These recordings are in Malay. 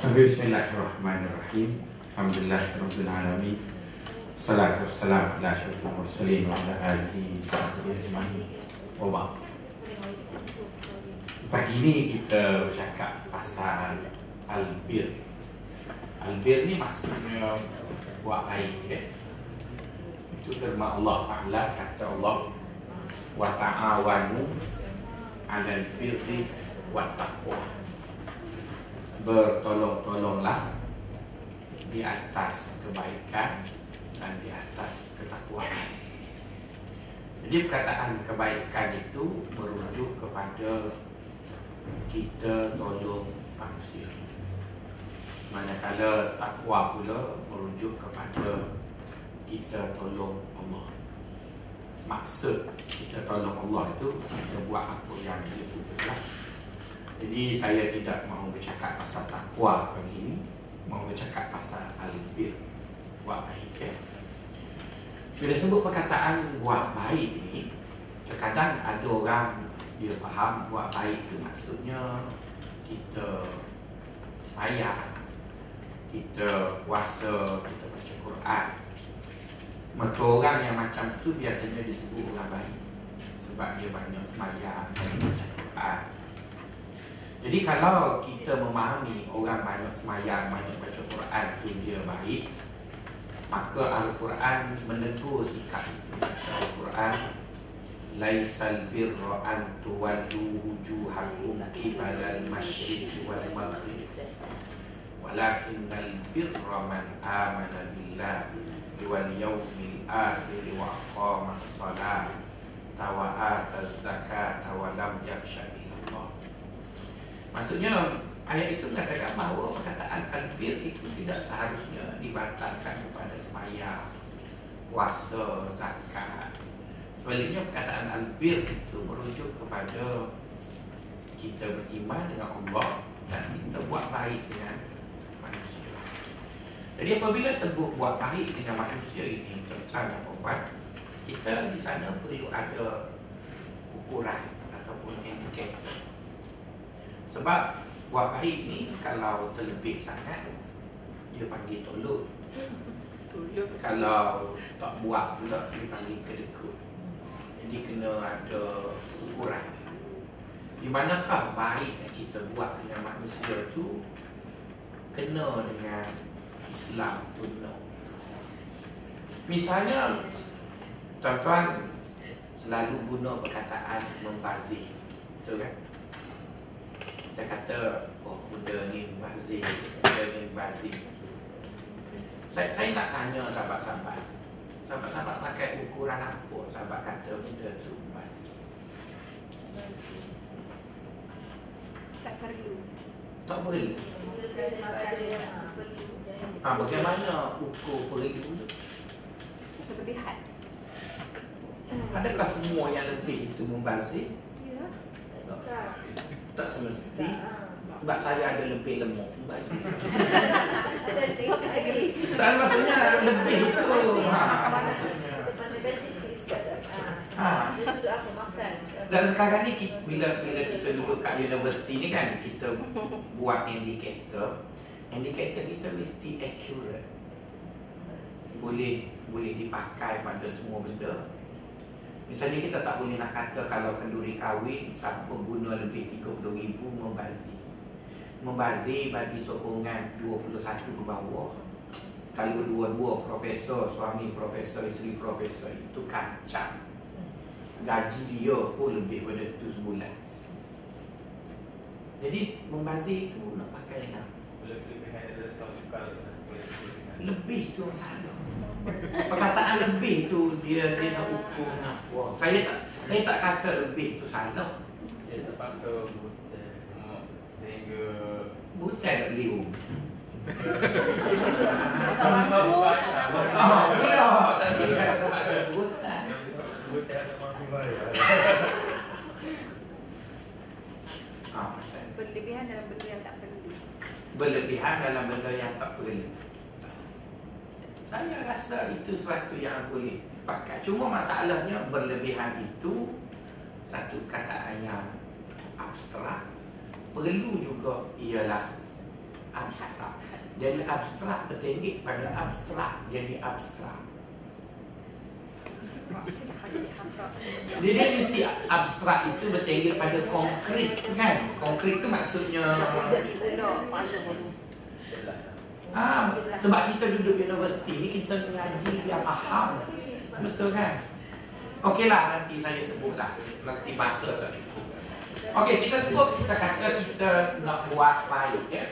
Bismillahirrahmanirrahim. Alhamdulillahirabbil Salatu wassalam ala asyrafil mursalin wa ala alihi wasahbihi ajma'in. Wa Pagi ni kita bercakap pasal albir. Albir ni maksudnya buat baik ya. Itu firman Allah Taala kata Allah wa ta'awanu 'alal birri wat taqwa. Bertolong-tolonglah di atas kebaikan dan di atas ketakwaan. Jadi perkataan kebaikan itu merujuk kepada kita tolong manusia. Manakala takwa pula merujuk kepada kita tolong Allah. Maksud kita tolong Allah itu kita buat apa yang dia suka. Jadi saya tidak mahu bercakap pasal takwa pagi ini, mahu bercakap pasal albir buat baik ya. Bila sebut perkataan buat baik ni Terkadang ada orang Dia faham buat baik tu maksudnya Kita Sayang Kita puasa Kita baca Quran. Maka orang yang macam tu Biasanya disebut orang baik Sebab dia banyak semayang Banyak baca Jadi kalau kita memahami Orang banyak semayang Banyak baca Quran tu dia baik maka Al-Quran menegur sikap itu. Al-Quran laisal birra an tuwallu wujuhakum qibala al-masyriq wal maghrib. Walakin al-birra man amana billah wal yawmil akhir wa aqama as-salat wa ata az-zakata wa lam illallah Maksudnya Ayat itu mengatakan bahawa perkataan albir itu tidak seharusnya dibataskan kepada semaya, puasa, zakat. Sebaliknya perkataan albir itu merujuk kepada kita beriman dengan Allah dan kita buat baik dengan manusia. Jadi apabila sebut buat baik dengan manusia ini, tuan dan puan, kita di sana perlu ada ukuran ataupun indikator. Sebab buat baik ni kalau terlebih sangat dia panggil tolong tolong kalau tak buat pula dia panggil kedekut. Jadi kena ada ukuran. Di manakah baik yang kita buat dengan manusia tu kena dengan Islam tunuk misalnya tuan-tuan selalu guna perkataan membazir. Betul kan kata oh benda ni bazir benda ni bazir saya, saya nak tanya sahabat-sahabat sahabat-sahabat pakai ukuran apa sahabat kata benda tu bazir tak perlu. Tak perlu? Ha, bagaimana ukur perlu kelebihan adakah semua yang lebih itu membazir ya. Tak semesti sebab saya ada lebih lemuk membazir tengok kategori tak maksudnya lebih itu ha, maksudnya Ha. Dan sekarang ni bila bila kita duduk kat universiti ni kan kita buat indikator, indikator kita mesti accurate. Boleh boleh dipakai pada semua benda. Misalnya kita tak boleh nak kata kalau kenduri kahwin siapa guna lebih 30,000 membazir. Membazir bagi sokongan 21 ke bawah. Kalau dua-dua profesor, suami profesor, isteri profesor itu kacang gaji dia pun lebih pada tu sebulan. Jadi membazir itu nak pakai dengan lebih tu masalah. Perkataan lebih tu dia dia nak ukur apa. Saya tak saya tak kata lebih tu salah. Dia terpaksa Bukan tak liu. Mampu Oh, pula tadi dia kata terpaksa bukan. Buta tak mampu bayar Ah, berlebihan dalam benda yang tak perlu berlebihan dalam benda yang tak perlu. Saya rasa itu sesuatu yang boleh dipakai. Cuma masalahnya berlebihan itu satu kataan yang abstrak. Perlu juga ialah abstrak. Jadi abstrak bertengik pada abstrak jadi abstrak. Jadi dia mesti abstrak itu bertengik pada konkret kan? Konkret itu maksudnya Ah, sebab kita duduk universiti ni kita ngaji biar faham. Betul kan? Okeylah nanti saya sebutlah. Nanti masa tak cukup. Okey, kita sebut kita kata kita nak buat baik ya.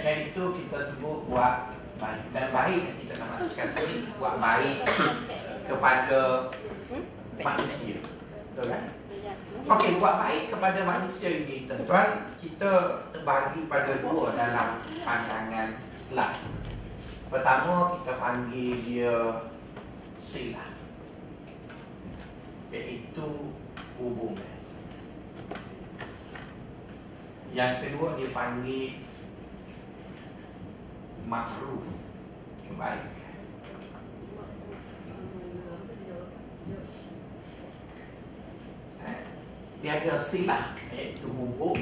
Iaitu kita sebut buat baik dan baik yang kita nak masukkan sini buat baik kepada manusia. Betul kan? Okey, buat baik kepada manusia ini Tuan-tuan, kita terbagi pada dua dalam pandangan Islam Pertama, kita panggil dia silah Iaitu hubungan Yang kedua, dia panggil makruf Kebaikan. Eh, dia ada silah iaitu hubung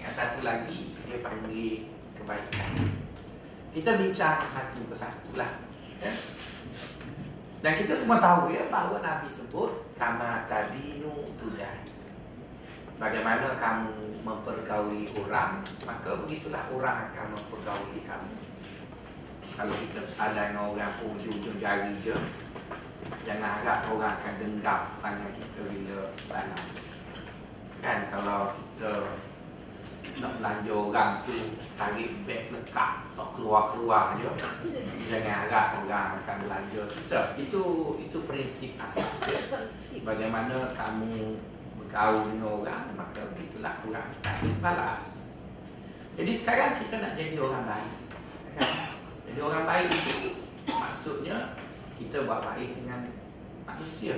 yang satu lagi dia panggil kebaikan. Kita bincang satu persatu lah ya? dan kita semua tahu ya bahawa Nabi sebut kama tadinu tudah bagaimana kamu mempergauli orang? Maka begitulah orang akan mempergauli kamu. Kalau kita salah dengan orang pun ujung-ujung jari je Jangan harap orang akan genggam tangan kita bila salam Kan kalau kita nak belanja orang tu Tarik beg lekat Tak keluar-keluar je Jangan harap orang akan belanja kita. Itu itu prinsip asas. Ya. Bagaimana kamu bergaul dengan orang Maka begitulah akan balas Jadi sekarang kita nak jadi orang baik kan? Jadi orang baik itu Maksudnya kita buat baik dengan manusia.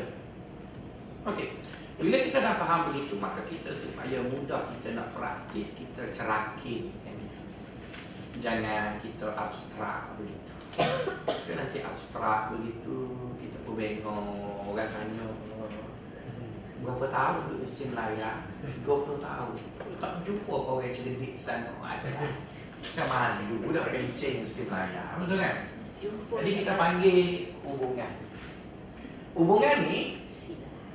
Okey. Bila kita dah faham begitu, maka kita supaya mudah kita nak praktis, kita cerakin. Kan? Jangan kita abstrak begitu. Kita nanti abstrak begitu, kita pun bengong, orang tanya, berapa tahun duduk mesti Melaya? 30 tahun. Tak jumpa kau orang cerdik sana. Ada. Macam mana dulu dah pencing mesti Melaya. Betul kan? Jadi kita panggil hubungan. Hubungan ni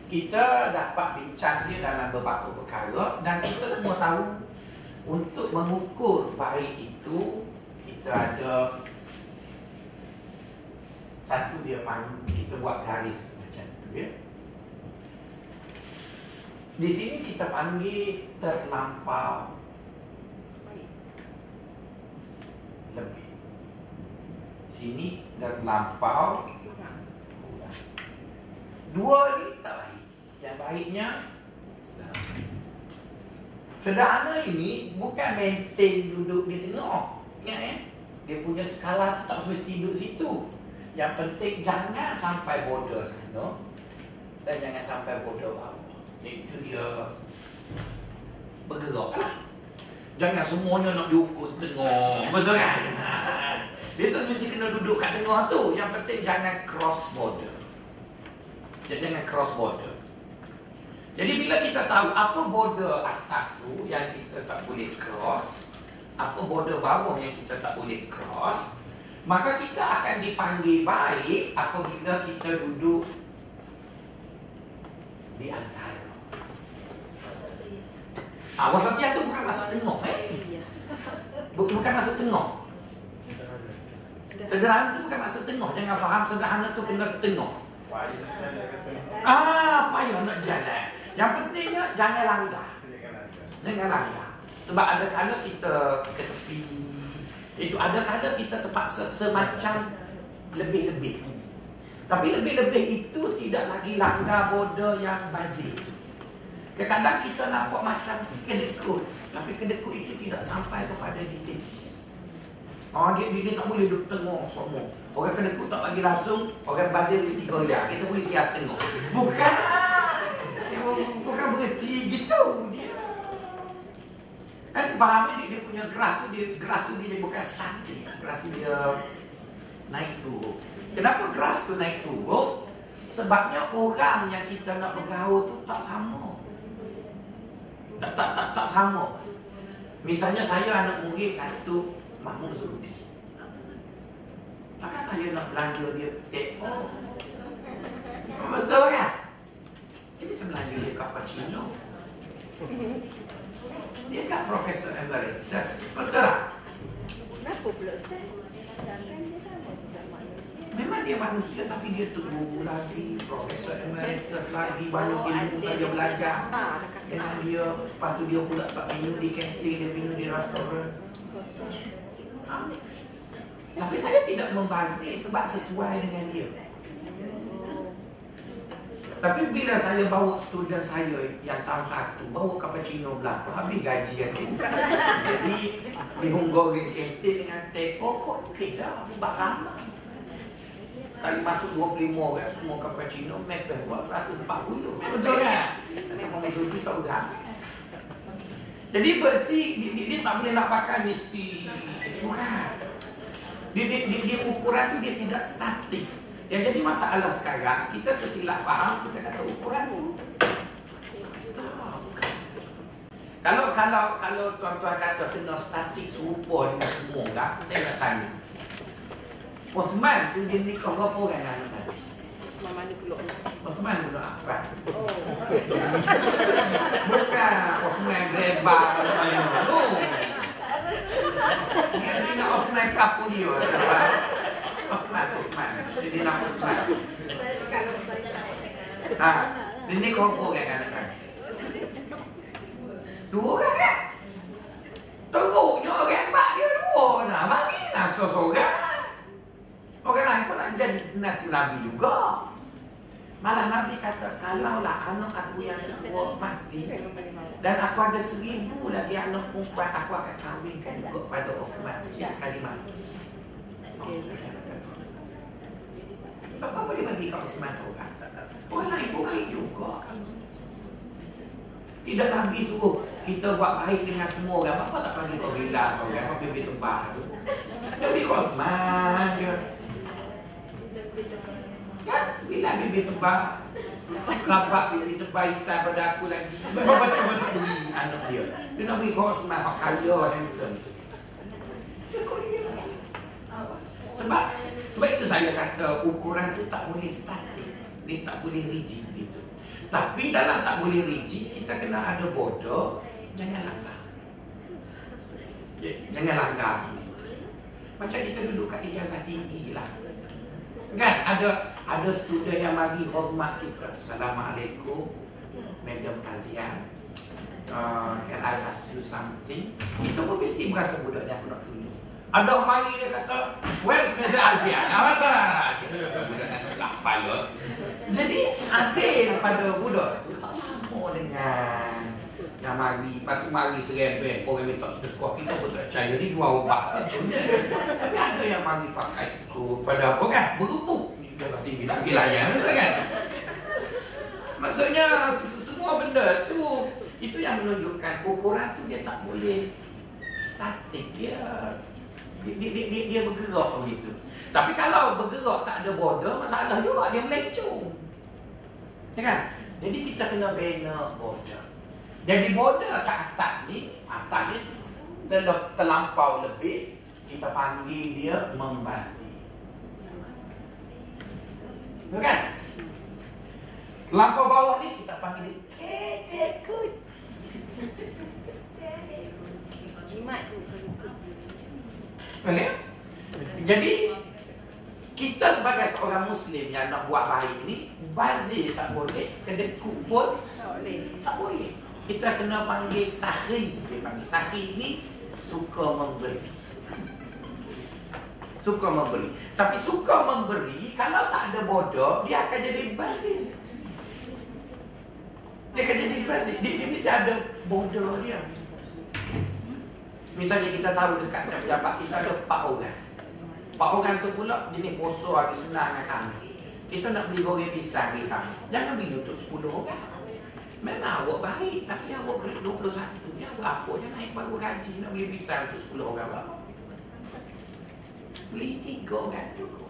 kita dapat bincang dia dalam beberapa perkara dan kita semua tahu untuk mengukur baik itu kita ada satu dia panggil kita buat garis macam tu ya. Di sini kita panggil terlampau lebih sini terlampau kurang. Dua ni tak baik. Yang baiknya sederhana ini bukan maintain duduk di tengah. Ingat ya? Dia punya skala tu tak mesti duduk situ. Yang penting jangan sampai border sana dan jangan sampai border bawah. Itu dia bergerak lah. Jangan semuanya nak diukur tengah. Betul kan? Dia tu mesti kena duduk kat tengah tu. Yang penting jangan cross border. Jangan cross border. Jadi bila kita tahu apa border atas tu yang kita tak boleh cross, apa border bawah yang kita tak boleh cross, maka kita akan dipanggil baik apabila kita duduk di antara. Ah, wasatiyah tu bukan masuk tengah eh. Bukan masuk tengah. Sederhana tu bukan maksud tengah. Jangan faham sederhana tu kena tengah. Ah, payah nak jalan. Yang pentingnya jangan langgar. Jangan langgar. Sebab ada kala kita ke tepi. Itu ada kala kita terpaksa semacam lebih-lebih. Tapi lebih-lebih itu tidak lagi langgar border yang bazir. Kadang-kadang kita nampak macam kedekut. Tapi kedekut itu tidak sampai kepada detensi. Oh, dia, dia, dia tak boleh duduk tengah semua. Orang kena tak bagi langsung, orang bazir di tiga ya. Kita boleh sias tengok. Bukan. Bukan berhenti gitu. Dia Kan faham dia, dia punya graf tu dia graf tu dia bukan statik. Graf tu dia naik turun. Kenapa graf tu naik turun? Sebabnya orang yang kita nak bergaul tu tak sama. Tak tak tak tak sama. Misalnya saya anak murid Datuk Mahmud Zudi. Takkan saya nak belanja dia oh. Betul kan? Saya bisa belanja dia cappuccino. Dia kan Profesor Emeritus. Betul tak? Kenapa pula Ustaz? Sedangkan dia sama bukan manusia. Memang dia manusia tapi dia tunggu lagi. Profesor Emeritus lagi Banyak ilmu saja belajar. Ah. Dengan dia Lepas tu dia pula tak minum di kantin Dia minum di restoran Ha? Tapi saya tidak membazir Sebab sesuai dengan dia. Tapi bila saya bawa student saya Yang tahun satu Bawa cappuccino belakang Habis gaji aku Jadi Bihun goreng kantin dengan teh. Oh kok okey dah Sebab lama Sekali masuk 25 orang Semua cappuccino Mepeh buat 140 Betul kan? Kata Muhammad Zulfi seorang Jadi berarti dia, dia, dia tak boleh nak pakai mesti Bukan dia, dia, dia, dia ukuran tu dia tidak statik Yang jadi masalah sekarang Kita tersilap faham Kita kata ukuran bukan. kalau kalau kalau tuan-tuan kata kena statik serupa dengan semua orang, saya nak tanya. Osman tu dia nikah berapa orang dengan anak Nabi? Mana pula ni? Osman bin Affan. Oh. Bukan Osman Greba tu. Dia ni nak Osman kapu dia. Osman, Osman. Jadi nak Osman. Ha, dia berapa orang dengan anak Nabi? Dua orang kan? Teruknya orang empat dia dua. Nah, bagilah seorang. Orang lain pun nak jadi nanti Nabi juga. Malah Nabi kata, kalaulah anak aku yang kedua mati dan aku ada seribu lagi anak perempuan, aku akan kahwinkan juga pada Uthman setiap kali mati. Oh, apa dia bagi kat Uthman seorang? Orang lain pun baik juga. Tidak Nabi suruh kita buat baik dengan semua orang. Apa tak panggil kau bila seorang, kau bibir tebal tu. Nabi kau Uthman je. Kan? Bila bibir tebal. Kapak bibir tebal hitam pada aku lagi. Bapak tak bapak tak beri anak dia. Dia nak beri kau Osman Kau kaya handsome. Tu? Sebab Sebab itu saya kata Ukuran tu tak boleh statik. Dia tak boleh rigid gitu. Tapi dalam tak boleh rigid Kita kena ada border Jangan langgar. Jangan langgar. Macam kita duduk kat ijazah tinggi lah Kan ada ada student yang mari hormat kita. Assalamualaikum, Madam Azia. Uh, can I ask you something? Kita pun mesti merasa budaknya aku nak tolong. Ada mari dia kata, where's Mr. Azia? Nah, masalah. Kita budak nak lapar. Jadi adil pada budak tu tak sama dengan yang mari, lepas tu mari serempet, orang minta sedekah, kita pun tak percaya ni jual ubat student. Tapi ada yang mari pakai ikut pada apa kan, berebut. Dia tak tinggi nak pergi layan, betul kan? Maksudnya se- semua benda tu, itu yang menunjukkan ukuran tu dia tak boleh statik, dia dia, dia, dia, dia, bergerak begitu. Tapi kalau bergerak tak ada border, masalah juga dia melencong. Ya kan? Jadi kita kena bina border. Jadi border kat atas ni, atas ni terlampau lebih, kita panggil dia membazir. Betul kan? Terlampau bawah ni kita panggil dia kedekut. Boleh? Jadi kita sebagai seorang muslim yang nak buat baik ni bazir tak boleh, kedekut pun Tak boleh. tak boleh. Kita kena panggil sahri. Dia panggil sahri ni suka memberi. Suka memberi. Tapi suka memberi kalau tak ada bodoh dia akan jadi bazir. Dia akan jadi bazir. Dia, dia mesti ada bodoh dia. Misalnya kita tahu dekat pejabat kita ada empat orang. Empat orang tu pula jenis poso hari senang dengan kami. Kita nak beli goreng pisang di kami. Jangan beli untuk 10 orang. Memang awak baik tapi awak beli 21 ni berapa je naik baru gaji nak beli pisang untuk 10 orang berapa? Beli 3 orang cukup.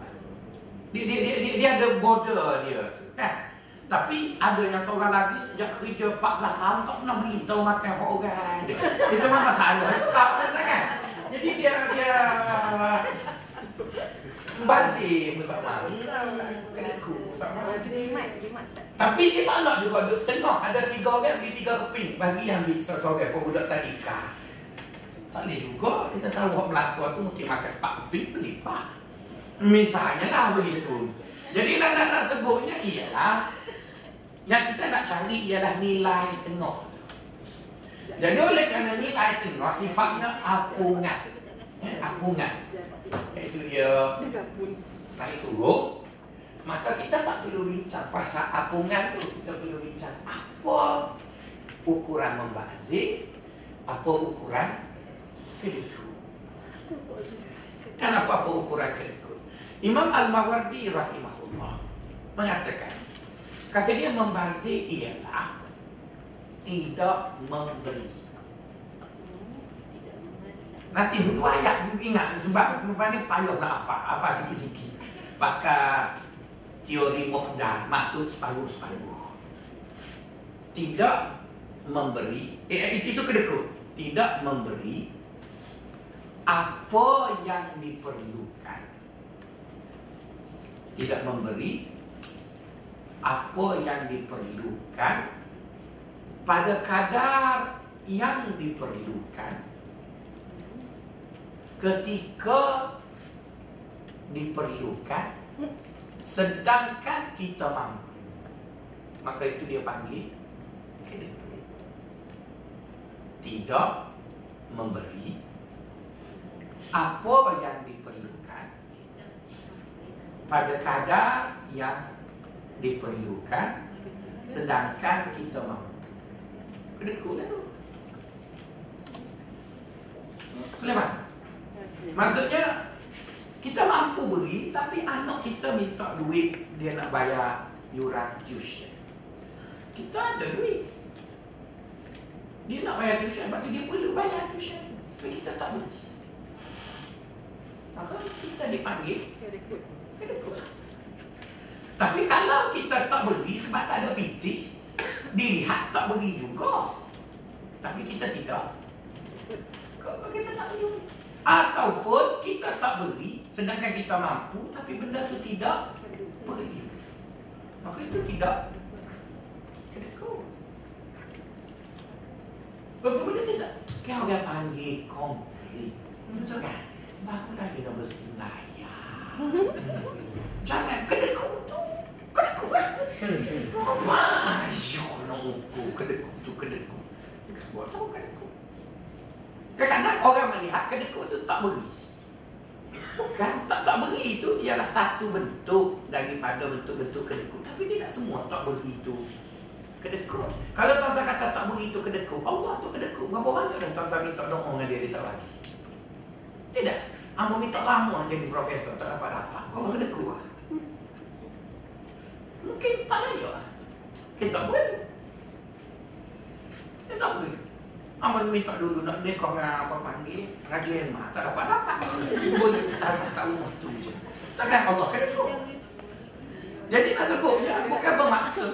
Dia, dia, dia, dia, dia ada border dia tu kan. Tapi ada yang seorang lagi sejak kerja 14 tahun tak pernah beli tahu makan hot orang. Itu memang masalah juga kan. Jadi dia dia Bazir pun tak mahu Ustaz. Tapi dia tak nak juga. Duduk tengok Ada tiga orang beli tiga keping. Bagi yang beli seorang pun budak tadika Tak boleh juga. Kita tahu orang berlaku tu mungkin makan empat keping Beli pak Misalnya lah begitu. Jadi nak, nak, nak sebutnya ialah Yang kita nak cari ialah nilai tengah. Tu Jadi oleh kerana nilai tengah Sifatnya apungan. Eh, Apungan. Itu dia. Naik turun Maka kita tak perlu bincang. Pasal apungan tu Kita perlu bincang. Apa ukuran membazir? Apa ukuran kedekut Dan apa-apa ukuran kedekut Imam Al-Mawardi rahimahullah Mengatakan Kata dia membazir ialah Tidak memberi. Nanti dulu ayat ingat sebab lepas ni payah nak hafal, hafal sikit-sikit. Pakai teori muhdar masuk separuh-separuh. Tidak memberi, eh, itu kedekut. Tidak memberi apa yang diperlukan. Tidak memberi apa yang diperlukan pada kadar yang diperlukan ketika diperlukan sedangkan kita mampu maka itu dia panggil kedekut tidak memberi apa yang diperlukan pada kadar yang diperlukan sedangkan kita mampu. Kedekut lah tu. Boleh? Maksudnya kita mampu beri tapi anak kita minta duit dia nak bayar yuran tuition. Kita ada duit. Dia nak bayar tuition sebab tu dia perlu bayar tuition. Tapi kita tak beri. Maka kita dipanggil kedekut. Tapi kalau kita tak beri sebab tak ada piti, dilihat tak beri juga. Tapi kita tidak. Kita tak beri. Ataupun kita tak beri sedangkan kita mampu tapi benda itu tidak beri. Maka itu tidak kedekut. Betul dia tidak. Kau orang panggil konkret. Betul kan? Baru dah mesti layak. Jangan kedekut tu. Kedekut lah. Apa? Nak ukur kedekut tu kedekut. Kau tahu kedekut. Kadang-kadang orang melihat kedekut tu tak beri. Bukan, tak tak beri itu ialah satu bentuk daripada bentuk-bentuk kedekut. Tapi tidak semua tak beri itu kedekut. Kalau tuan-tuan kata tak beri itu kedekut, Allah tu kedekut. Berapa banyak dah tuan-tuan minta doa dengan dia, dia tak bagi. Tidak. Ambo minta lama jadi profesor, tak dapat-dapat. Allah kedekut. Mungkin tak layak. Kita beri. Kita tak beri. Amal minta dulu? Nak nikah dengan apa panggil? Raja Emma Tak dapat dapat. Boleh tak kat rumah tu je. Takkan Allah kena tu Jadi nak sebutnya Bukan bermaksa.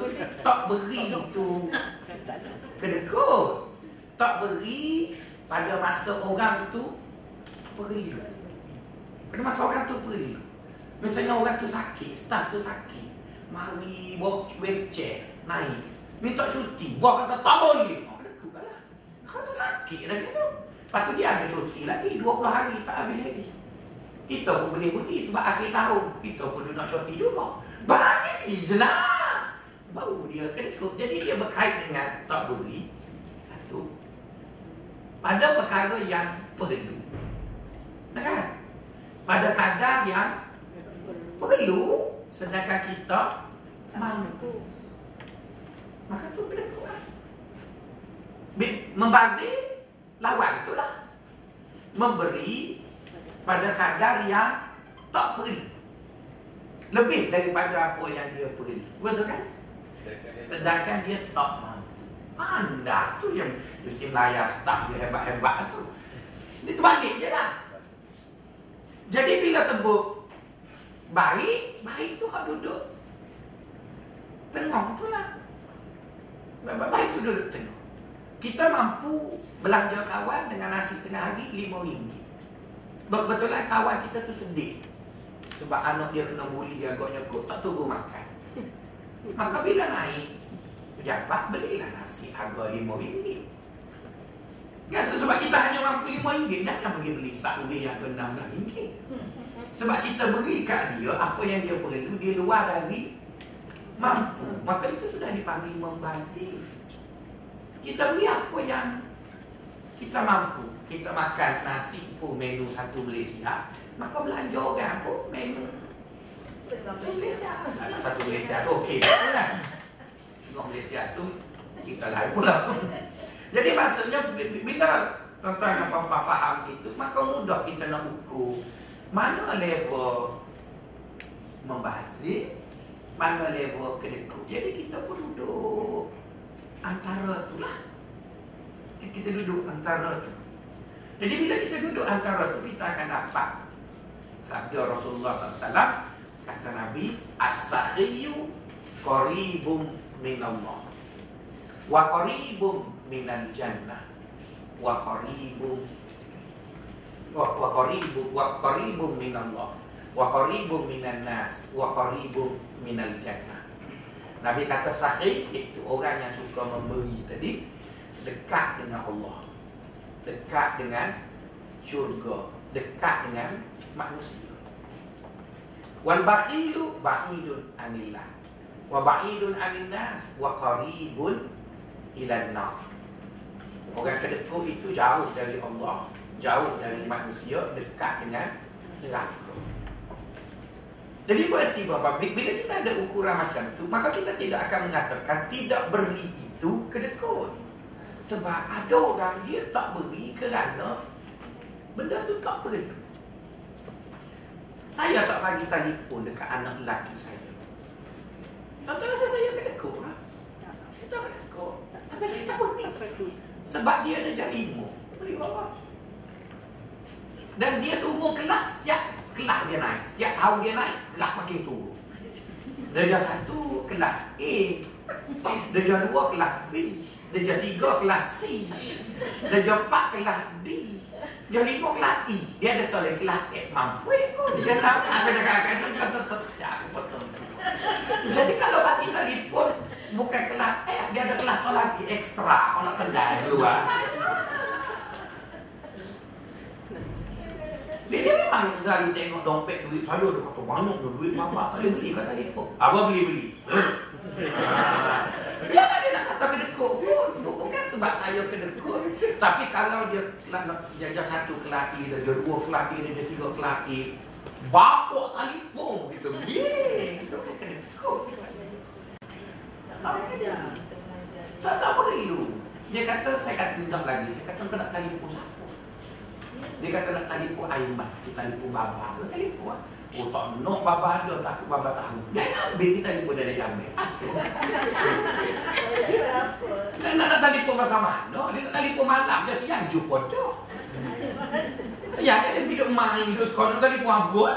Tak beri tu. Kedekut Tak beri Pada masa orang tu Perlu Pada masa orang tu perlu Misalnya orang tu sakit Staff tu sakit. Mari bawa wheelchair Naik. Minta cuti Buat kata tak boleh kau tu sakit lagi tu. Lepas tu dia ambil cuti lagi 20 hari tak habis lagi. Kita pun boleh pergi sebab akhir tahun. Kita pun nak cuti juga. Bagi je lah. Baru dia kedekut. Jadi dia berkait dengan tak beri. Satu. Pada perkara yang perlu. Kan? Pada kadar yang perlu. Sedangkan kita mampu. Maka tu kedekut lah. Membazir lawan itulah. Memberi pada kadar yang tak perlu. Lebih daripada apa yang dia perlu. Betul kan? Sedangkan dia tak mampu. Anda tu yang mesti melayar staff dia hebat-hebat tu. Dia terbalik je lah. Jadi bila sebut baik, baik tu hak duduk Tengok tu lah. Baik-baik tu duduk tengok. Kita mampu belanja kawan dengan nasi tengah hari RM5. Betul-betul kawan kita tu sedih. Sebab anak dia kena buli agaknya kot tak turun makan. Maka bila naik pejabat belilah nasi harga RM5. Kan sebab kita hanya mampu RM5 Jangan pergi beli sahuri yang RM6 Sebab kita beri kat dia Apa yang dia perlu Dia luar dari Mampu Maka itu sudah dipanggil membazir Kita beri apa yang Kita mampu. Kita makan nasi pun menu satu Malaysia Maka belanja orang pun menu. Satu Malaysia Anak satu Malaysia tu okey kan Tengok Malaysia tu Cerita lain pula. Jadi maksudnya bila tuan-tuan dan puan-puan faham itu, maka mudah kita nak ukur mana level membazir, mana level kedekut. Jadi kita pun duduk antara tu lah. Kita duduk antara tu. Jadi bila kita duduk antara tu, kita akan dapat sabda Rasulullah SAW kata Nabi as-sakhiyu qaribum minallah. Wa qaribum minal jannah. Wa qaribum wa, wa qaribum wa qaribum minallah. Wa qaribum minan nas. Wa qaribum minal jannah Nabi kata sahih itu orang yang suka memberi tadi dekat dengan Allah. Dekat dengan syurga. Dekat dengan manusia. Wal bakhilu ba'idun anillah. Wa ba'idun anin nas wa qaribun ilan Orang kedekut itu jauh dari Allah Jauh dari manusia Dekat dengan neraka Jadi berarti Bapak Bila kita ada ukuran macam itu Maka kita tidak akan mengatakan Tidak beri itu kedekut Sebab ada orang dia tak beri kerana Benda tu tak perlu Saya tak bagi telefon dekat anak lelaki saya. Tak rasa saya kedekut lah Saya tak kedekut Tapi saya tak beri. Sebab dia ada Boleh bawa Dan dia turun kelas Setiap kelas dia naik. Setiap tahun dia naik Kelas makin turun. Darjah satu kelas A. Darjah dua kelas B. Darjah tiga kelas C. Darjah empat kelas D. Darjah lima kelas E. Dia ada soalan kelas F. Mampu pun Dia tahu Apa dia kata. Jadi kalau bagi telefon bukan kelas F dia ada kelas lagi ekstra. Kalau nak tendai keluar dia, dia memang selalu tengok dompet duit saya. Ada kata banyak tu duit mama. Tak boleh beli kata dia pun apa beli beli. Dia kan dia nak kata kedekut pun. Bukan sebab saya kedekut tapi kalau dia nak jajar satu kelas A dia dua kelas A dia tiga kelas A bapak telefon gitu. Ye itu kan kedekut tak tak tak perlu. Dia kata saya kata tindak lagi. Saya kata kau nak telefon siapa dia kata nak telefon Aiman kita telefon baba dia telefon lah Oh tak nak baba ada takut baba tahu. Dia nak ambil kita telefon dari jambi. Takut. Dia nak telefon masa mana? Dia nak telefon malam. Dia siang jumpa dah. Siang dia duduk main. Duduk sekolah. Nak telefon abul.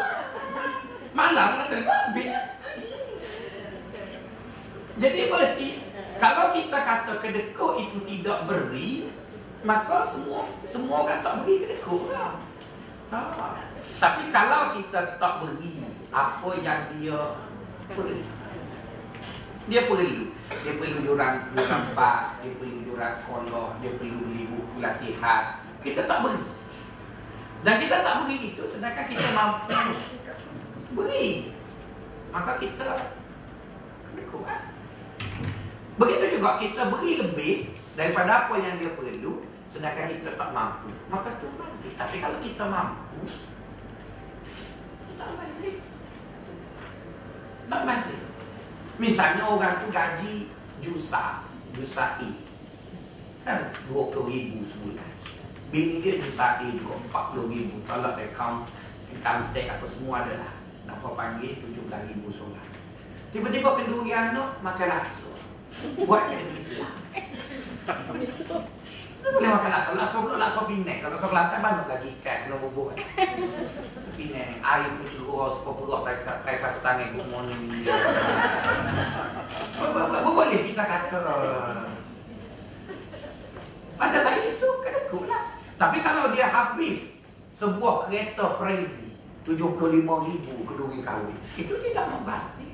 Malam nak telefon ambil. Jadi berarti kalau kita kata kedekut itu tidak beri, maka semua semua orang tak beri kedekut lah. Tak. Tapi kalau kita tak beri apa yang dia perlu. Dia perlu. Dia perlu diorang, diorang bas, dia perlu diorang sekolah, dia perlu beli buku latihan. Kita tak beri. Dan kita tak beri itu sedangkan kita mampu beri. Maka kita kedekut kan? Begitu juga kita beri lebih daripada apa yang dia perlu sedangkan kita tak mampu. Maka tu bazir. Tapi kalau kita mampu tak bazir. Tak bazir. Misalnya orang tu gaji jusa, jusa I. Kan 20 ribu sebulan. Bini dia jusa I juga 40 ribu. Kalau account, tax apa semua adalah. Nampak panggil 17 ribu sebulan. Tiba-tiba kenduri anak makan rasa. Buat kena Islam. Boleh makan laksa. Laksa pula laksa Penang. Kalau laksa Kelantan banyak lagi ikan kena bubur kan. Laksa Penang. Air pun curah supaya perut pakai satu tangan good morning. Bo- Boleh kita kata. Pada saya itu kena lah. Tapi kalau dia habis sebuah kereta private 75 ribu keduri kahwin. Itu tidak membazir.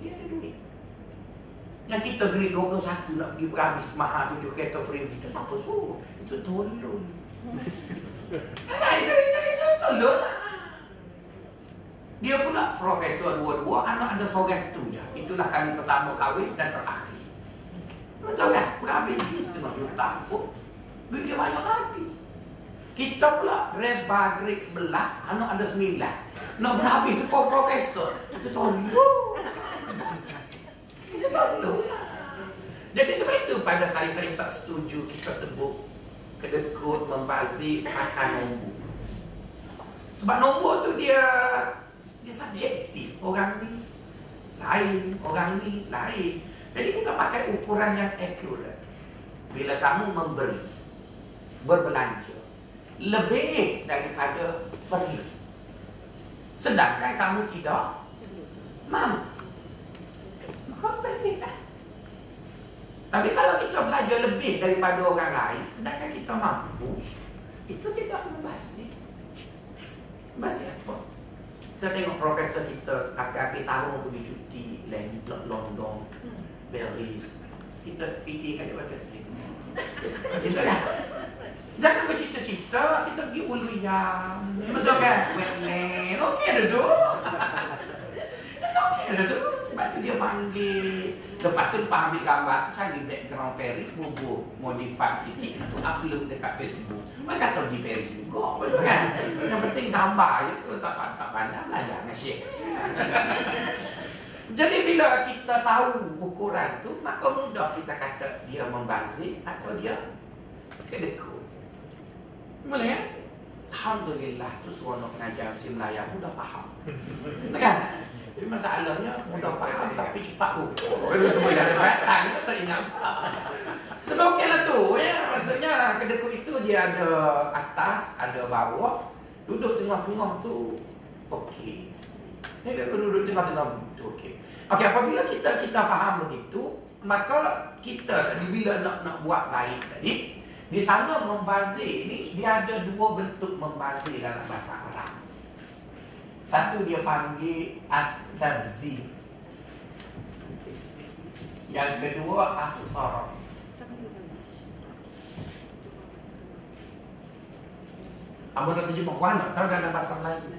Yang kita grade 21 nak pergi berhabis mahal tujuh kereta free itu siapa suruh? Itu tolong. Ah, itu, itu, itu tolong lah. Dia pula profesor dua-dua, anak ada seorang tu je. Itulah kali pertama kahwin dan terakhir. Betul kan? Berhabis ni setengah juta pun. Duit dia banyak lagi. Kita pula reba grade 11, anak ada 9. Nak berhabis sebuah profesor. Itu tolong. Itu tolong. Jadi sebab itu pada saya, saya tak setuju kita sebut kedekut, membazir, makan nombor. Sebab nombor tu dia dia subjektif. Orang ni lain, orang ni lain. Jadi kita pakai ukuran yang accurate. Bila kamu memberi, berbelanja, lebih daripada perlu. Sedangkan kamu tidak mampu. Tapi kalau kita belajar lebih daripada orang lain, sedangkan kita mampu, itu tidak membazir. Membazir apa? Kita tengok profesor kita akhir-akhir tahun pergi cuti London, Paris. Kita fikir kat dia baca. Kita dah. Jangan bercita-cita kita pergi ulu yang Betul kan? Wetland Okey ada tu okey ada tu Sebab tu dia panggil Lepas tu lepas ambil gambar tu Cari background Paris Bubur Modify sikit Tu upload dekat Facebook Mereka kata pergi Paris juga Betul kan? Yang penting gambar je tu Tak, tak pandang Jangan share jadi bila kita tahu ukuran tu Maka mudah kita kata dia membazir Atau dia kedekut boleh kan? Alhamdulillah tu seronok mengajar si Melayu mudah faham. Kan? Tapi masalahnya mudah faham tapi cepat hukum. Oh, itu boleh ada batang tak ingat apa. Tapi okey lah tu ya. Maksudnya kedekut itu dia ada atas, ada bawah. Duduk tengah-tengah tu okey. Ni dia duduk tengah-tengah tu okey. Okey, apabila kita kita faham begitu, maka kita tadi bila nak nak buat baik tadi, di sana membazir ni dia ada dua bentuk membazir dalam bahasa Arab. Satu dia panggil at-tabzir. Yang kedua as-sarf. Apa nak terjemah Quran tak tahu dalam bahasa Melayu.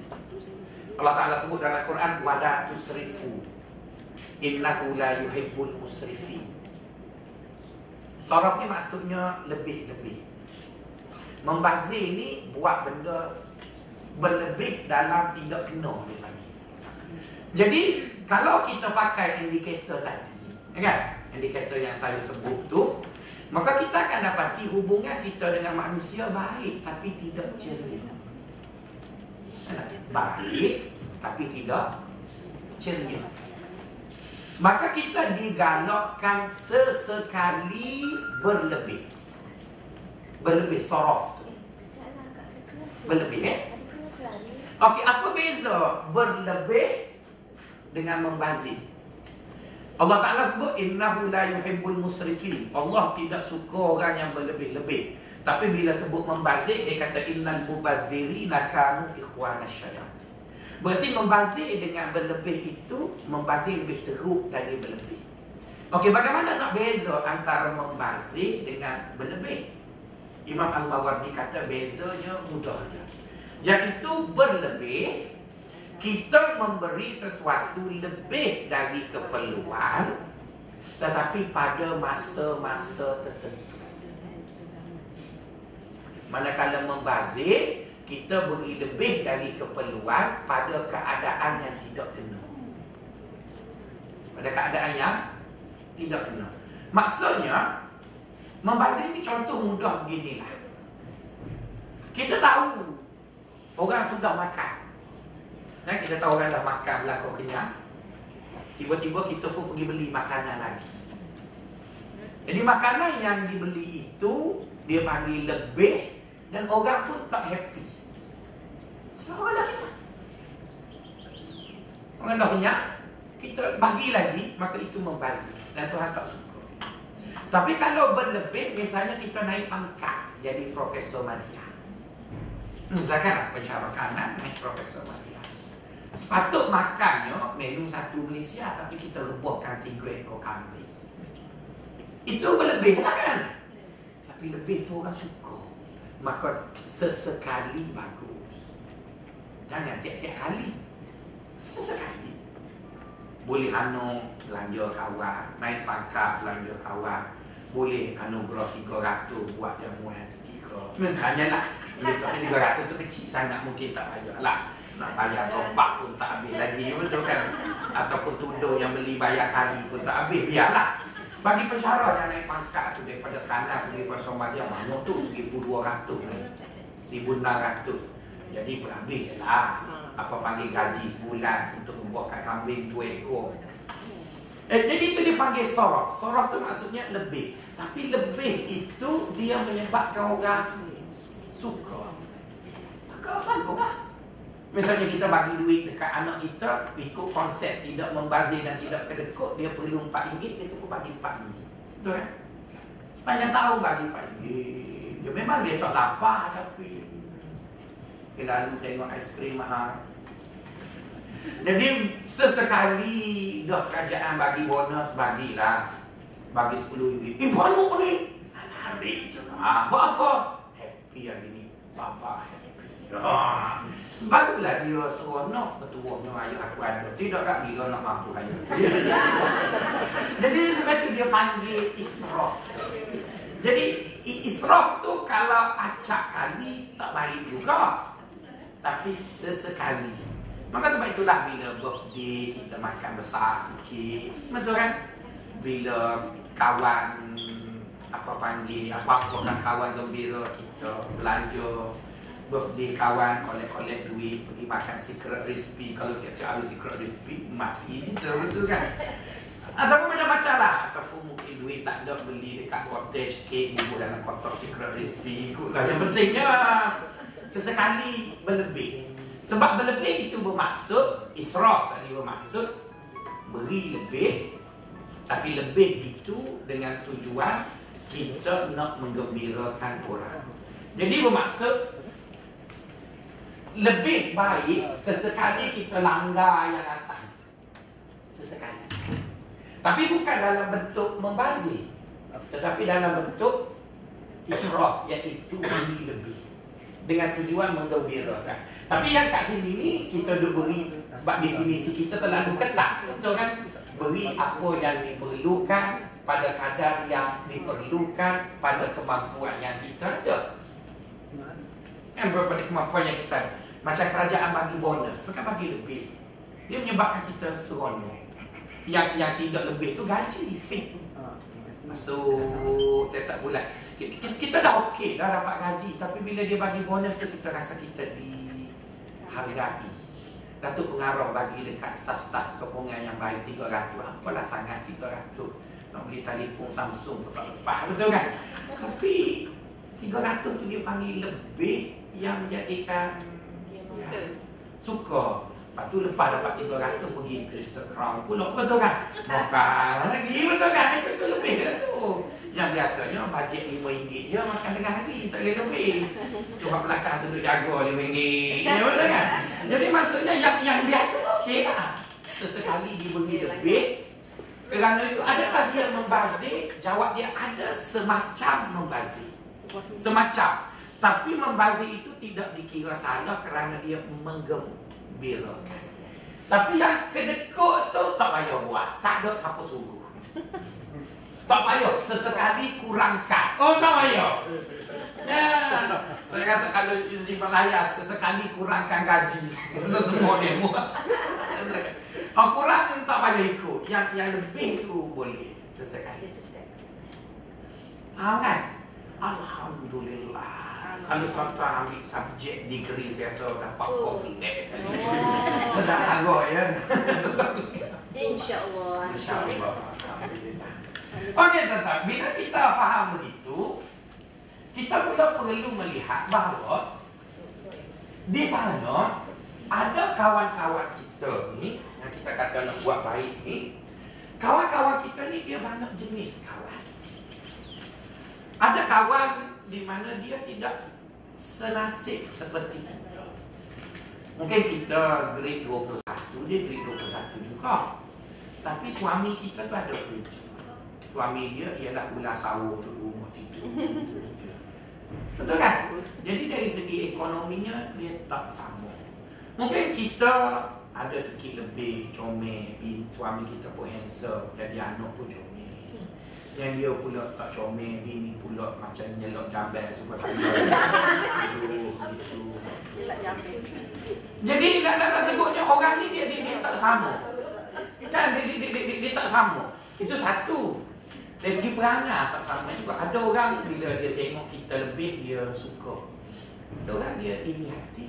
Allah Taala sebut dalam Quran wala tusrifu. Innahu la yuhibbul musrifin. Saraf ni maksudnya lebih-lebih. Membazir ni buat benda berlebih dalam tidak kena dia panggil. Jadi kalau kita pakai indikator tadi, kan? Indikator yang saya sebut tu, maka kita akan dapati hubungan kita dengan manusia baik tapi tidak ceria. Baik tapi tidak ceria. Maka kita digalakkan sesekali berlebih. Berlebih sorof tu. Berlebih eh? Okey, apa beza berlebih dengan membazir? Allah Ta'ala sebut innahu la yuhibbul musrifin. Allah tidak suka orang yang berlebih-lebih. Tapi bila sebut membazir dia kata innal mubadzirina kanu ikhwana syayatin. Berarti membazir dengan berlebih itu Membazir lebih teruk dari berlebih Okey, bagaimana nak beza antara membazir dengan berlebih? Imam Al-Mawardi kata bezanya mudah je Iaitu berlebih Kita memberi sesuatu lebih dari keperluan Tetapi pada masa-masa tertentu Manakala membazir kita beri lebih dari keperluan pada keadaan yang tidak kena. Pada keadaan yang tidak kena. Maksudnya, membazir ini contoh mudah beginilah. Kita tahu orang sudah makan. Dan kita tahu orang dah makan belakang kenyang. Tiba-tiba kita pun pergi beli makanan lagi. Jadi makanan yang dibeli itu Dia bagi lebih dan orang pun tak happy. Sebab orang dah kenyang. Orang dah kenyang, kita bagi lagi, maka itu membazir. Dan Tuhan tak suka. Tapi kalau berlebih, misalnya kita naik pangkat jadi Profesor Madya. Misalkan penjara kanan naik Profesor Madya. Sepatut makannya menu satu Malaysia tapi kita rebuskan tiga ekor kambing. Itu berlebih lah kan? Tapi lebih tu orang suka. Maka sesekali bagus. Jangan tiap-tiap kali. Sesekali. Boleh anu belanja kawan, naik pangkat belanja kawan. Boleh anugerah 300 buat jamuan sekira. Misalnya lah. Tapi 300 tu kecil sangat mungkin tak payah lah. Nak bayar topak pun tak habis lagi betul kan? Ataupun tudung yang beli bayar kali pun tak habis. Biarlah. Bagi pensyarah yang naik pangkat tu daripada kanan pergi ke Somalia mana tu 1200 naik. 1600. Jadi berhabis je lah. Apa panggil gaji sebulan untuk membuatkan kambing dua ekor. Eh, jadi itu dipanggil sorof. Sorof tu maksudnya lebih. Tapi lebih itu dia menyebabkan orang suka. Maka bagus lah. Misalnya kita bagi duit dekat anak kita Ikut konsep tidak membazir dan tidak kedekut Dia perlu RM4 Kita pun bagi RM4 Betul kan? Sepanjang tahun bagi RM4 Dia memang dia tak lapar Tapi Dia lalu tengok aiskrim mahal Jadi sesekali Dah kerajaan bagi bonus Bagilah Bagi RM10 Eh banyak ni Ambil je lah Buat apa? Happy hari ni Bapa happy ah. Barulah dia seronok Betul ayah aku ada. Tidak tak bila nak mampu ayah Jadi sebab itu dia panggil israf. Jadi israf tu Kalau acak kali Tak baik juga. Tapi sesekali. Maka sebab itulah bila birthday Kita makan besar sikit. Betul kan? Bila kawan Apa panggil Apa-apa kan kawan gembira Kita belanja birthday kawan kolek-kolek duit pergi makan secret recipe. Kalau tiap-tiap hari secret recipe mati kita betul kan? Ataupun macam-macam lah. Ataupun mungkin duit tak ada beli dekat cottage cake bubur dalam kotak secret recipe ikutlah. Yang pentingnya sesekali berlebih. Sebab berlebih itu bermaksud israf tadi bermaksud beri lebih. Tapi lebih itu dengan tujuan kita nak menggembirakan orang jadi bermaksud lebih baik sesekali kita langgar yang datang. Sesekali. Tapi bukan dalam bentuk membazir. Tetapi dalam bentuk israf iaitu beri lebih. Dengan tujuan menggembirakan. Tapi yang kat sini ni kita duk beri sebab definisi kita terlalu ketat. Betul kan? Beri apa yang diperlukan pada kadar yang diperlukan pada kemampuan yang kita ada. Yang pada kemampuan yang kita ada. Macam kerajaan bagi bonus tu kan bagi lebih. Dia menyebabkan kita seronok. Yang yang tidak lebih tu gaji fix. Masuk tiap bulan. Kita, kita dah okey dah dapat gaji tapi bila dia bagi bonus tu kita rasa kita dihargai. Datuk pengarah bagi dekat staf-staf sokongan yang baik 300. Apalah sangat 300. Nak beli telefon Samsung pun tak lepas. Betul kan? Tapi 300 tu dia panggil lebih yang menjadikan ya, suka. Lepas tu lepas dapat 300 pergi Crystal Crown pula. Betul kan? Makan lagi. Betul kan? Itu, itu lebih lah tu. Yang biasanya bajet RM5 je makan tengah hari. Tak boleh lebih. Tu orang belakang tu duduk jaga RM5. Ya, betul kan? Jadi maksudnya yang yang biasa tu okey lah. Sesekali diberi lebih. Kerana itu adakah dia membazir? Jawab dia ada semacam membazir. Semacam. Tapi membazir itu tidak dikira salah kerana dia menggembirakan. Tapi yang kedekut tu tak payah buat. Tak ada siapa suruh. Tak payah. Sesekali kurangkan. Oh tak payah. Ya. Saya rasa kalau Yuzi Malaya sesekali kurangkan gaji. Semua dia buat. Oh, kurang tak payah ikut. Yang yang lebih tu boleh sesekali. Faham kan? Alhamdulillah. Kalau tuan-tuan ambil subjek degree saya rasa dapat oh. four flat kali. Oh. Sedap agak ya. InsyaAllah. InsyaAllah. Alhamdulillah. Okey tuan-tuan, bila kita faham begitu, kita pula perlu melihat bahawa di sana ada kawan-kawan kita ni yang kita kata nak buat baik ni kawan-kawan kita ni dia banyak jenis kawan. Ada kawan di mana dia tidak senasib seperti kita. Mungkin kita grade 21 dia grade 21 juga. Tapi suami kita tu ada kerja. Suami dia ialah ular sawur duduk rumah tidur. betul kan? Jadi dari segi ekonominya dia tak sama mungkin kita ada sikit lebih comel. Bin suami kita pun handsome jadi anak pun comel. Yang dia pula tak comel bini pula macam nyelok jambel supaya saya aduh gitu jambil. jadi nak nak, nak sebutnya orang ni dia, dia dia tak sama kan? Dia, dia, dia, dia, dia, dia tak sama itu satu dari segi perangai tak sama juga. Ada orang bila dia tengok kita lebih dia suka. Ada orang dia iri hati.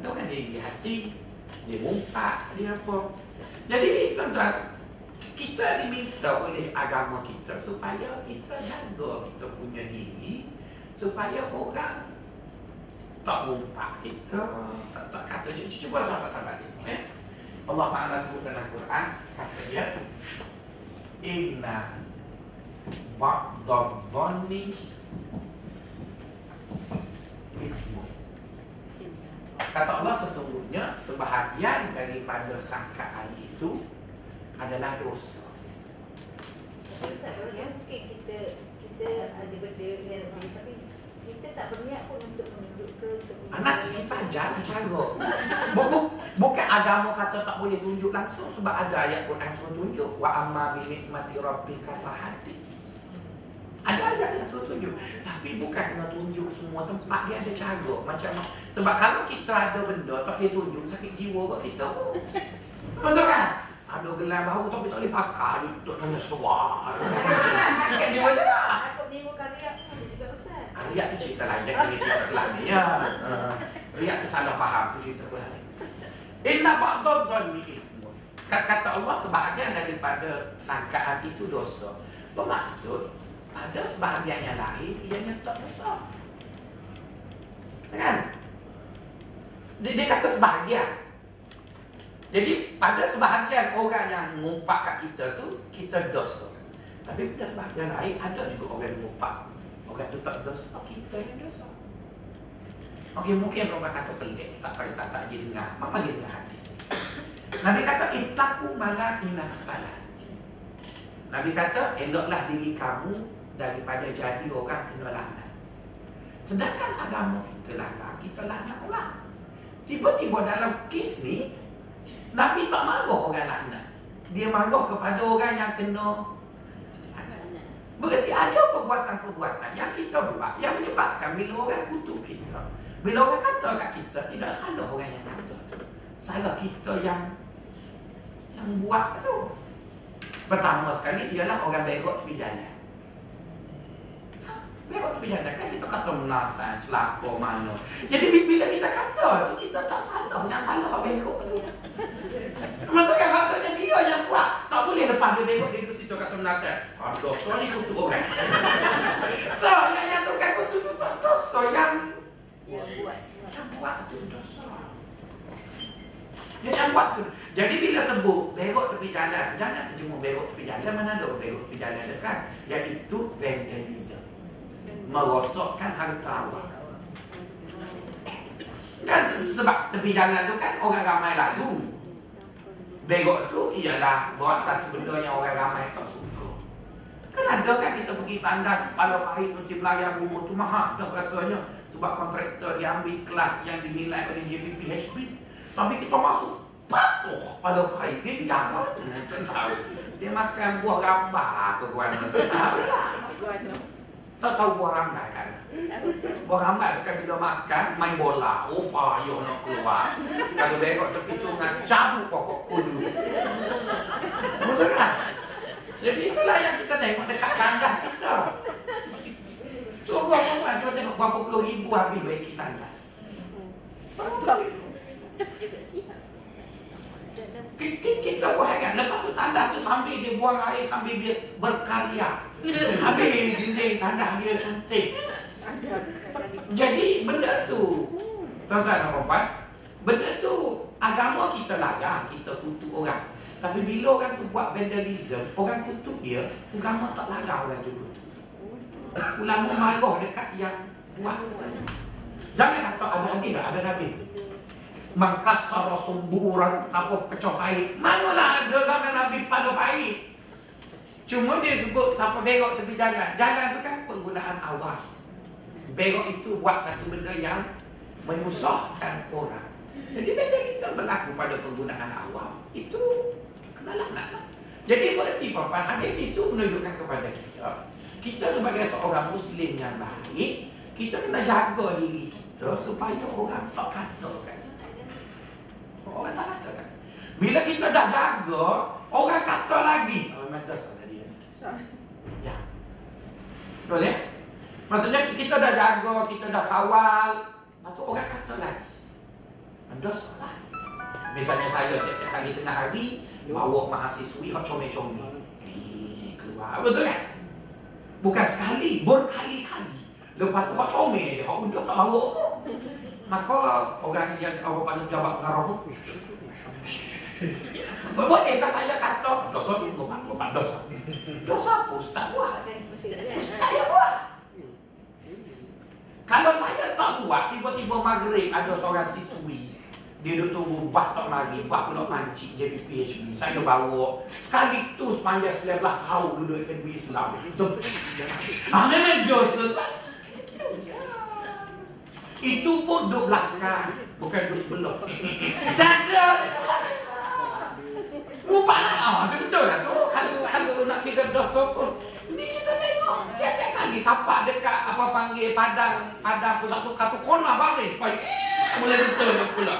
Ada orang dia iri hati dia ngumpat dia apa. Jadi tuan-tuan kita diminta oleh agama kita supaya kita jaga kita punya diri supaya orang tak ngumpat kita tak tak kata cuba, cuba sahabat-sahabat tengok eh Allah Ta'ala sebut dalam Quran kata dia inna ba'dadh-dhanni ismu. Kata Allah sesungguhnya sebahagian daripada sangkaan itu adalah dosa. Ustaz, orang mungkin kita kita ada benda yang tapi kita tak berniat pun untuk menunjuk ke Anak kita ajar cara. Bukan, bukan agama kata tak boleh tunjuk langsung Sebab ada ayat Quran suruh tunjuk Wa amma bi nikmati rabbika fahadis Ada ayat yang suruh tunjuk Tapi bukan kena tunjuk semua tempat Dia ada cara. Macam Sebab kalau kita ada benda Tak boleh tunjuk Sakit jiwa kat kita pun Betul kan? Ada gelar baru tapi tak boleh pakai Dia duduk tanya seluar. Sakit jiwa juga Aku riak pun ada juga Ustaz. Ah, tu cerita lain. Jangan kena cerita kelam ni ya. Ah, Riak tu salah faham tu cerita lain Inna ba'dad dhanni ismun. Kata Allah sebahagian daripada sangkaan itu dosa. Bermaksud pada sebahagian yang lain ianya tak dosa Kan? Dia, dia kata sebahagian. Jadi pada sebahagian orang yang ngumpat kat kita tu Kita dosa. Tapi pada sebahagian lain ada juga orang yang ngumpat. Orang tu tak dosa, kita yang dosa. Okey, mungkin orang kata pelik. Tak Faisal tak je dengar. Mak bagi dengar hadis Nabi kata Ittaku malah minafsalah Nabi kata Eloklah diri kamu Daripada jadi orang kena laknat. Sedangkan agama kita larang Kita laknat orang. Tiba-tiba dalam kes ni Nabi tak marah orang laknat. Dia marah kepada orang yang kena Berarti ada perbuatan-perbuatan yang kita buat Yang menyebabkan bila orang kutuk kita Bila orang kata kat kita Tidak salah orang yang kata tu. Salah kita yang Yang buat tu. Pertama sekali ialah orang berok tepi jalan Berok jalan kan kita kata menatan, celaka mana. Jadi bila kita kata tu Kita tak salah. Yang salah orang berok tu. Betul kan maksudnya dia yang buat. Tak boleh lepas dia berok dia duduk situ kata menatan Ah dosa ni kutuk orang. So yang yang tu kan kutuk tu tak dosa Yang Yang buat. yang buat tu dosa. Yang yang buat tu. Jadi bila sebut berok tepi jalan tu Jangan terjemur berok tepi jalan Mana ada berok tepi jalan ada sekarang. Iaitu vandalism Merosokkan harta awak Kan se- sebab tepi jalan tu kan orang ramai lalu Berok tu ialah buat satu benda yang orang ramai tak suka. Kan ada kan kita pergi tandas Pada pahit mesti belayar bubur tu mahal dah rasanya. Sebab kontraktor dia ambil kelas yang dinilai oleh JPPHB Tapi kita masuk patuh pada pahit. Dia tahu Dia makan buah gambar ke mana Tak tahu lah Tak tahu buah rambai kan? Buah rambai tu kan bila makan main bola. Oh payah nak keluar. Kalau berok tepi sungai cabut pokok kudu. Betul? Jadi itulah yang kita tengok dekat tandas kita. So berapa kan kita tengok berapa puluh ribu habis baiki tandas. Ki- Kita buat kan? Lepas tu tandas tu sambil dia buang air Sambil dia berkarya Habis dinding tanah dia cantik. Jadi benda tu, tuan-tuan dan puan benda tu agama kita larang, kita kutuk orang. Tapi bila orang tu buat vandalism, orang kutuk dia, agama tak larang orang tu kutuk. Ulama marah dekat yang buat. Jangan kata ada hadis tak? Ada nabi. Mangkasa sumburan siapa pecah air. Manalah ada zaman nabi pada air. Cuma dia sebut siapa berok tepi jalan. Jalan tu kan penggunaan awam. Berok itu buat satu benda yang Menyusahkan orang. Jadi vandalism berlaku pada penggunaan awam. Itu kena laknat lah. Jadi berarti papan hadis itu menunjukkan kepada kita Kita sebagai seorang Muslim yang baik Kita kena jaga diri kita Supaya orang tak katakan kita. Orang tak katakan Bila kita dah jaga Orang kata lagi. Oh Betul ya? Maksudnya kita dah jaga Kita dah kawal. Lepas tu orang kata lagi. Dosa lah Misalnya saya tiap-tiap kali tengah hari Bawa mahasiswi Hak comel-comel. Eh keluar. Betul kan Bukan sekali Berkali-kali. Lepas tu hak comel je Hak udah tak bawa. Maka orang yang apa panggil jawab dengan rambut Boleh tak saya kata Dosa tu bukan, bukan dosa. Dosa apa ustaz buat Ustaz yang buat. Kalau saya tak buat Tiba-tiba maghrib ada seorang siswi dia duduk tunggu bah tak mari Bah pula pancik PhD Saya bawa. Sekali tu sepanjang 19 tahun duduk akademi Islam. Betul? Ah Itu pun duduk belakang Bukan duduk sebelah Jaga. Rupa lah. Itu betul lah tu. Kalau kalau nak kira dosa pun kita tengok. Tiap-tiap kali Siapa dekat Apa panggil Padang Padang pusat suka tu. Kona balik Supaya eh, Boleh betul ni pula.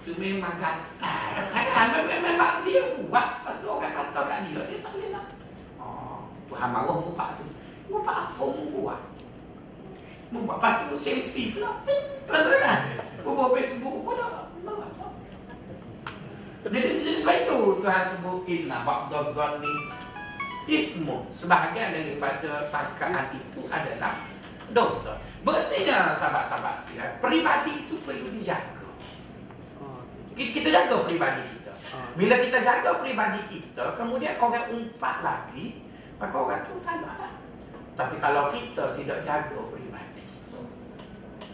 Itu memang gatal. Kan? Memang dia buat. Tu orang kata kat dia Dia tak boleh nak. Oh Tuhan marah mupak tu. Mupak apa mu buat? Mu buat tu selfie pula. Betul kan? Mu buat Facebook pula jadi, sebab itu Tuhan sebut Inna ba'dadzan Ismu Sebahagian daripada sangkaan itu adalah Dosa. Berarti sahabat-sahabat sekalian Peribadi itu perlu dijaga. Kita jaga peribadi kita. Bila kita jaga peribadi kita Kemudian orang umpat lagi Maka orang tu salah lah Tapi kalau kita tidak jaga peribadi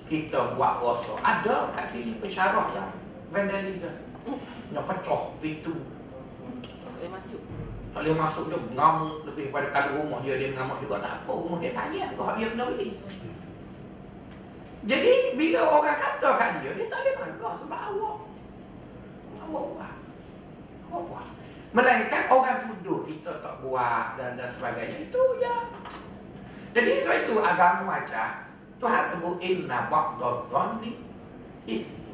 Kita buat rasa Ada kat sini pensyarah yang Vandalism. Yang pecah pintu. Tak boleh masuk tak boleh masuk dia mengamuk lebih pada kalau rumah dia dia mengamuk juga tak apa rumah dia sayang kau dia kena beli. Jadi bila orang kata kat dia dia tak boleh marah sebab awak awak buat. Awak buat. Melainkan orang tuduh kita tak buat dan dan sebagainya itu ya. Jadi sebab itu agama ajar Tuhan sebut inna ba'dadh-dhanni ithmu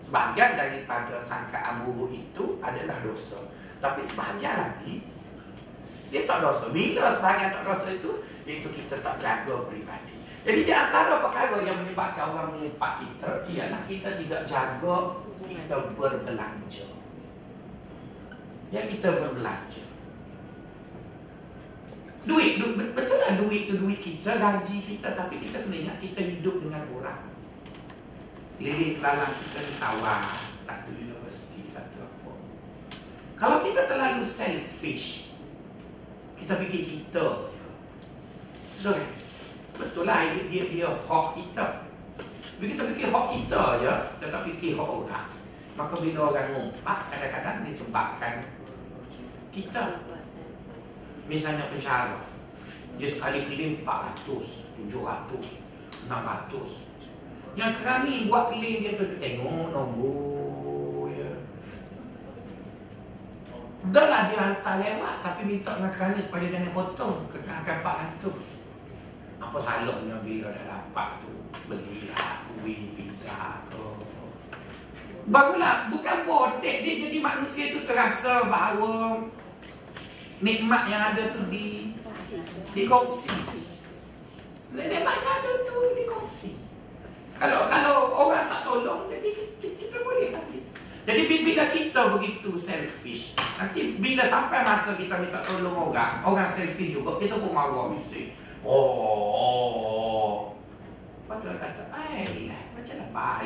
sebahagian daripada sangkaan buruk itu adalah dosa. Tapi sebahagian lagi dia tak dosa. Bila sebahagian tak dosa itu, itu kita tak jaga peribadi. Jadi di antara perkara yang menyebabkan orang mengumpat kita, ialah kita tidak jaga kita berbelanja. Ya kita berbelanja. Duit, du, betul lah duit itu duit kita, gaji kita, tapi kita kena ingat kita hidup dengan orang. Keliling kelalang kita ni kawan, satu universiti, satu apa. Kalau kita terlalu selfish, kita fikir kita je. Betul kan? Lah dia dia hak kita. Bila kita fikir hak kita je, kita tak fikir hak orang. Maka bila orang ngumpat, kadang-kadang disebabkan kita. Misalnya pensyarah. Dia sekali klaim 400, 700, 600. Yang kami buat klaim dia tu tengok nombor je. Dah lah dia hantar lewat Tapi minta dengan kerana supaya dia nak potong Kekalkan 400 Apa salahnya bila dah dapat tu? Belilah kuih, pizza ke Barulah Bukan bodek Dia jadi manusia tu terasa bahawa Nikmat yang ada tu di Dikongsi. Nikmat yang ada tu dikongsi. Kalau kalau orang tak tolong Jadi kita, kita boleh tak gitu jadi bila kita begitu selfish, nanti bila sampai masa kita minta tolong orang, orang selfish juga, kita pun marah mesti. Oh, oh. Lepas tu kata, ayolah, macam lah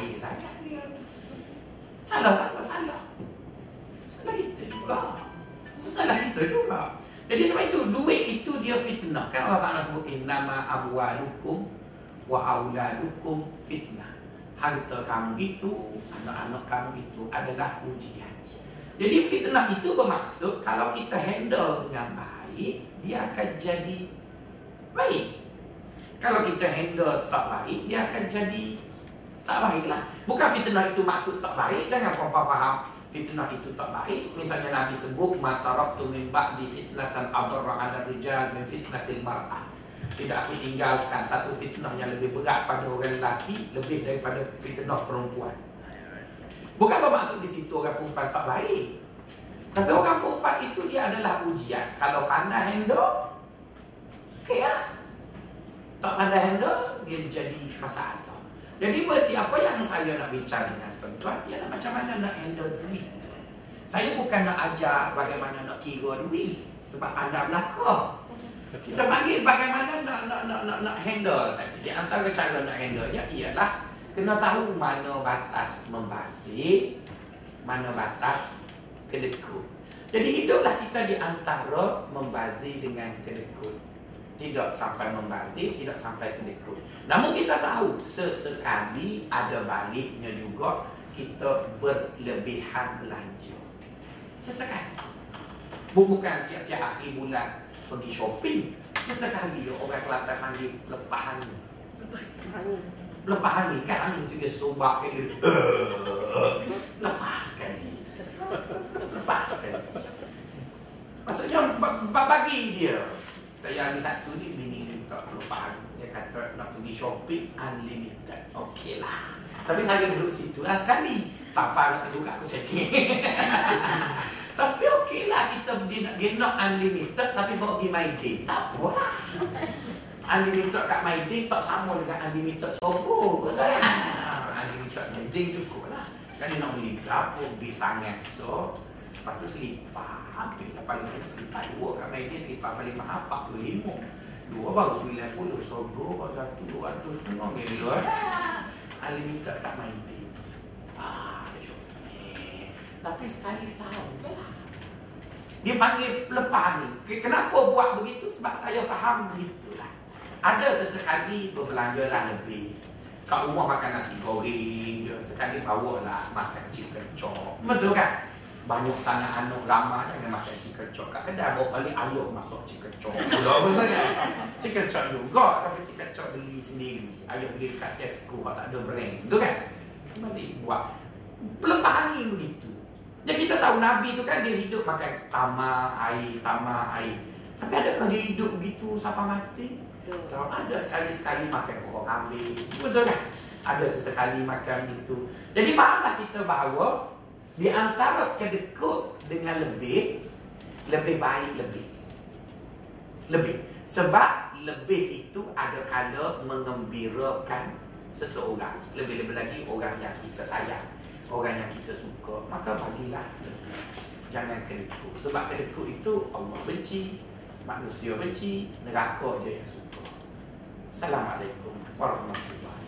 Salah, salah, salah. Salah kita juga. Salah kita juga. Jadi sebab itu duit itu dia fitnah. Kan Allah Taala sebut innama amwalukum wa auladukum fitnah. Harta kamu itu, anak-anak kamu itu adalah ujian. Jadi fitnah itu bermaksud kalau kita handle dengan baik, dia akan jadi baik. Kalau kita handle tak baik, dia akan jadi tak baik lah. Bukan fitnah itu maksud tak baik, jangan kau faham fitnah itu tak baik. Misalnya Nabi sebut mata raktu min ba'di fitnatan adarra ala rijal min fitnatil mar'ah. Tidak aku tinggalkan satu fitnah yang lebih berat pada orang lelaki lebih daripada fitnah perempuan. Bukan bermaksud di situ orang perempuan tak baik. Tapi orang perempuan itu dia adalah ujian. Kalau pandai handle, lah. Tak pandai handle, dia jadi masalah. Jadi berarti apa yang saya nak bincang dengan tuan-tuan ialah macam mana nak handle duit. Saya bukan nak ajar bagaimana nak kira duit sebab anda belaka. Kita panggil bagaimana nak nak nak nak, nak handle tadi. Di antara cara nak handle nya ialah kena tahu mana batas membazir, mana batas kedekut. Jadi hiduplah kita di antara membazir dengan kedekut. Tidak sampai membazir, tidak sampai kedekut. Namun kita tahu sesekali ada baliknya juga kita berlebihan belanja. Sesekali. Bukan tiap-tiap akhir bulan pergi shopping sesekali orang Kelantan panggil lepas angin. Lepas angin? Kan angin tu dia sobak ke diri lepas sekali. Lepas sekali. Maksudnya bagi dia. Saya hari satu ni bini dia minta lepas angin. Dia kata nak pergi shopping unlimited. Okey lah. Tapi saya duduk situ lah sekali. Siapa nak tengok aku sakit Tapi okey lah kita nak unlimited tapi bawa pergi my day. Tak apa lah. Unlimited kat my day tak sama dengan unlimited sobo. Kan? Unlimited my day cukup lah. Kan nak beli berapa beli tangan. So, lepas tu selipar. Hampir lah paling banyak selipar. Dua kat my day selipar paling mahal 45. Dua baru 90. Sobo baru satu 200 setengah. Gila lah. Unlimited kat my day. Tapi sekali setahun lah. Dia panggil lepas ni. Kenapa buat begitu? Sebab saya faham begitulah. Ada sesekali berbelanja lah lebih. Kat rumah makan nasi goreng. Sekali bawa lah makan chicken chop. Betul kan? Banyak sangat anak ramah jangan makan chicken chop. Kat kedai bawa balik ayuh masuk chicken chop. Betul kan? Chicken chop juga. Tapi chicken chop beli sendiri. Ayuh beli dekat Tesco. Tak ada brand. Betul kan? Balik buat. Pelepahan ni begitu. Jadi kita tahu Nabi tu kan dia hidup makan tamar air, tamar air. Tapi adakah dia hidup begitu sampai mati? Tak ada sekali-sekali makan buah kambing. Betul kan? Ada sesekali makan itu. Jadi fahamlah kita bahawa di antara kedekut dengan lebih, lebih baik lebih. Lebih. Sebab lebih itu ada kala mengembirakan seseorang. Lebih-lebih lagi orang yang kita sayang orang yang kita suka maka bagilah jangan kedekut sebab kedekut itu Allah benci manusia benci neraka je yang suka. Assalamualaikum warahmatullahi